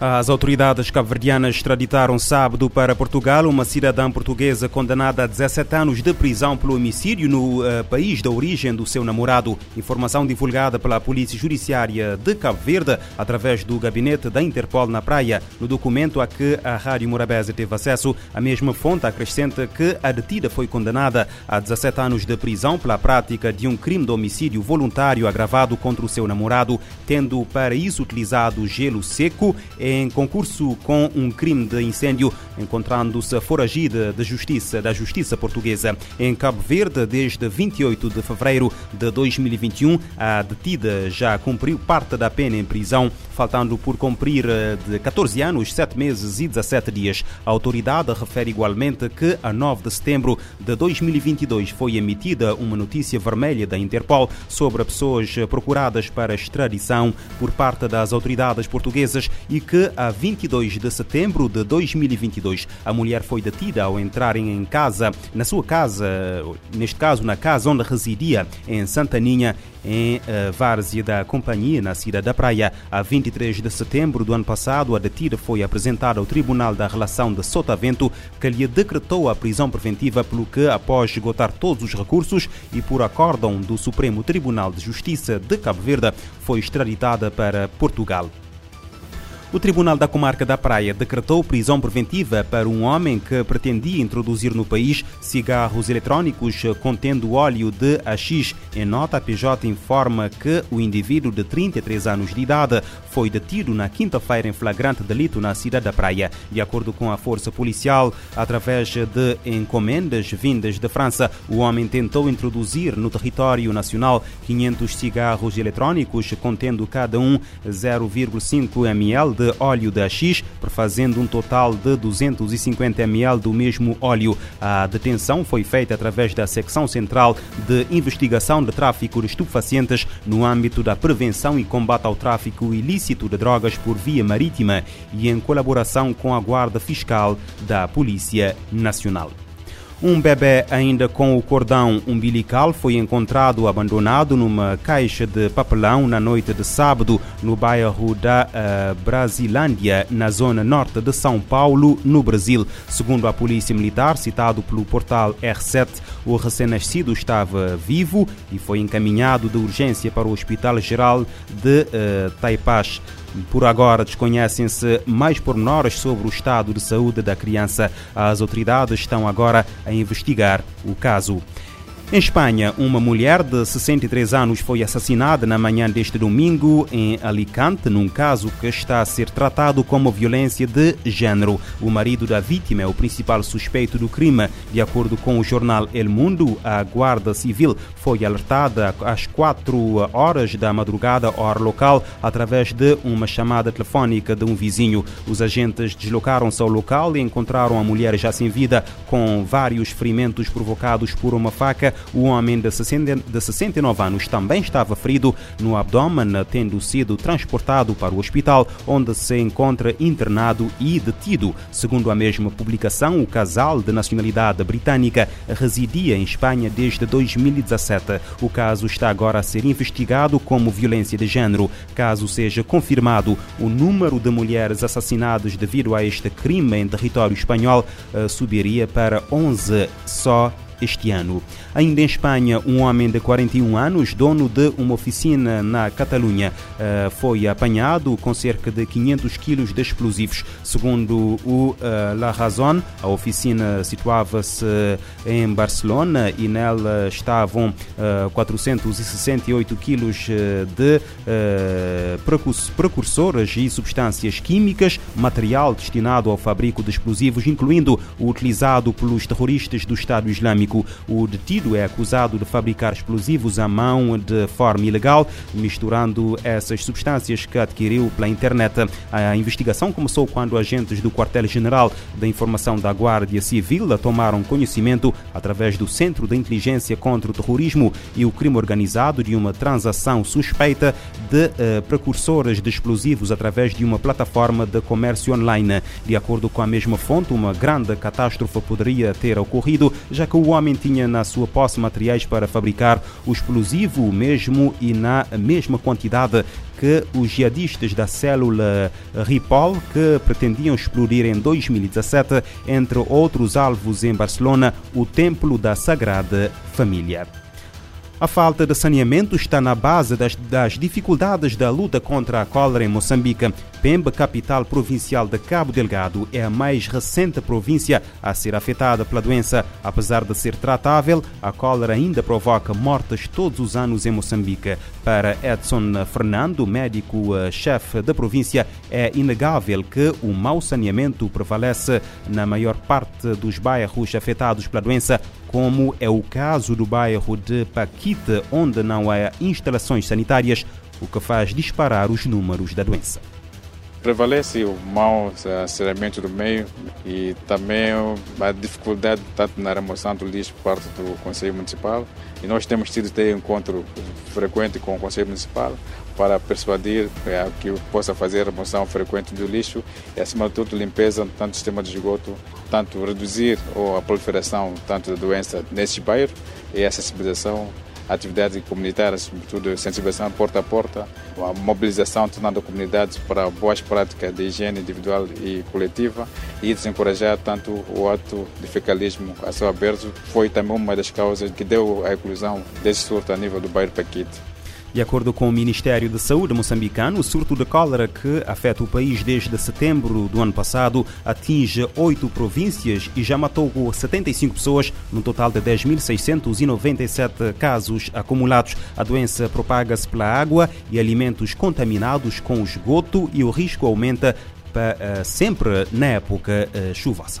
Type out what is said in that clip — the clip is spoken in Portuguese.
As autoridades cabo-verdianas extraditaram sábado para Portugal uma cidadã portuguesa condenada a 17 anos de prisão pelo homicídio no uh, país da origem do seu namorado. Informação divulgada pela Polícia Judiciária de Cabo Verde através do gabinete da Interpol na praia. No documento a que a Rádio Morabeza teve acesso, a mesma fonte acrescenta que a detida foi condenada a 17 anos de prisão pela prática de um crime de homicídio voluntário agravado contra o seu namorado, tendo para isso utilizado gelo seco em concurso com um crime de incêndio, encontrando-se foragida da justiça, da justiça portuguesa. Em Cabo Verde, desde 28 de fevereiro de 2021, a detida já cumpriu parte da pena em prisão, faltando por cumprir eh, de 14 anos, 7 meses e 17 dias. A autoridade refere igualmente que a 9 de setembro de 2022 foi emitida uma notícia vermelha da Interpol sobre pessoas procuradas para extradição por parte das autoridades portuguesas e que que a 22 de setembro de 2022 a mulher foi detida ao entrar em casa, na sua casa, neste caso na casa onde residia em Santaninha, em uh, Várzea da Companhia, na cidade da Praia. A 23 de setembro do ano passado, a detida foi apresentada ao Tribunal da Relação de Sotavento, que lhe decretou a prisão preventiva, pelo que, após esgotar todos os recursos e por acórdão do Supremo Tribunal de Justiça de Cabo Verde, foi extraditada para Portugal. O Tribunal da Comarca da Praia decretou prisão preventiva para um homem que pretendia introduzir no país cigarros eletrónicos contendo óleo de AX. Em nota, a PJ informa que o indivíduo de 33 anos de idade foi detido na quinta-feira em flagrante delito na cidade da Praia. De acordo com a força policial, através de encomendas vindas de França, o homem tentou introduzir no território nacional 500 cigarros eletrónicos contendo cada um 0,5 ml de óleo da X, fazendo um total de 250 ml do mesmo óleo. A detenção foi feita através da Secção Central de Investigação de Tráfico de Estupefacientes no âmbito da prevenção e combate ao tráfico ilícito de drogas por via marítima e em colaboração com a Guarda Fiscal da Polícia Nacional. Um bebê ainda com o cordão umbilical foi encontrado abandonado numa caixa de papelão na noite de sábado no bairro da uh, Brasilândia, na zona norte de São Paulo, no Brasil. Segundo a polícia militar, citado pelo portal R7, o recém-nascido estava vivo e foi encaminhado de urgência para o Hospital Geral de uh, Taipas. Por agora, desconhecem-se mais pormenores sobre o estado de saúde da criança. As autoridades estão agora a investigar o caso. Em Espanha, uma mulher de 63 anos foi assassinada na manhã deste domingo em Alicante, num caso que está a ser tratado como violência de género. O marido da vítima é o principal suspeito do crime. De acordo com o jornal El Mundo, a Guarda Civil foi alertada às 4 horas da madrugada, hora local, através de uma chamada telefónica de um vizinho. Os agentes deslocaram-se ao local e encontraram a mulher já sem vida, com vários ferimentos provocados por uma faca o homem de, 60, de 69 anos também estava ferido no abdômen, tendo sido transportado para o hospital, onde se encontra internado e detido. Segundo a mesma publicação, o casal de nacionalidade britânica residia em Espanha desde 2017. O caso está agora a ser investigado como violência de género. Caso seja confirmado, o número de mulheres assassinadas devido a este crime em território espanhol uh, subiria para 11 só este ano. Ainda em Espanha, um homem de 41 anos, dono de uma oficina na Catalunha, eh, foi apanhado com cerca de 500 quilos de explosivos. Segundo o eh, La Razón, a oficina situava-se em Barcelona e nela estavam 468 eh, quilos de precursoras e substâncias químicas, material destinado ao fabrico de explosivos, incluindo o utilizado pelos terroristas do Estado Islâmico. O detido é acusado de fabricar explosivos à mão de forma ilegal, misturando essas substâncias que adquiriu pela internet. A investigação começou quando agentes do Quartel-General da Informação da Guarda Civil tomaram conhecimento, através do Centro de Inteligência contra o Terrorismo e o Crime Organizado, de uma transação suspeita de uh, precursoras de explosivos através de uma plataforma de comércio online. De acordo com a mesma fonte, uma grande catástrofe poderia ter ocorrido, já que o homem tinha na sua posse materiais para fabricar o explosivo mesmo e na mesma quantidade que os jihadistas da célula Ripoll, que pretendiam explodir em 2017, entre outros alvos em Barcelona, o Templo da Sagrada Família. A falta de saneamento está na base das, das, dificuldades da luta contra a cólera em Moçambique. Pemba, capital provincial de Cabo Delgado, é a mais recente província a ser afetada pela doença. Apesar de ser tratável, a cólera ainda provoca mortes todos os anos em Moçambique. Para Edson Fernando, médico-chefe da província, é inegável que o mau saneamento prevalece na maior parte dos bairros afetados pela doença, como é o caso do bairro de Paquite, onde não há instalações sanitárias, o que faz disparar os números da doença. Prevalece o mau saneamento do meio e também a dificuldade tanto na remoção do lixo por parte do Conselho Municipal. E nós temos tido ter encontro frequente com o Conselho Municipal para persuadir que possa fazer a remoção frequente do lixo e, acima de tudo, limpeza tanto do sistema de esgoto, tanto reduzir a proliferação tanto da doença nesses bairros e a sensibilização atividades comunitárias, sobretudo sensibilização porta a porta, a mobilização tornando a comunidade para boas práticas de higiene individual e coletiva e desencorajar tanto o ato de fecalismo a céu aberto foi também uma das causas que deu a inclusão desse surto a nível do bairro Paquite. De acordo com o Ministério da Saúde moçambicano, o surto de cólera que afeta o país desde setembro do ano passado atinge oito províncias e já matou 75 pessoas, num total de 10.697 casos acumulados. A doença propaga-se pela água e alimentos contaminados com esgoto e o risco aumenta para, sempre na época chuvosa.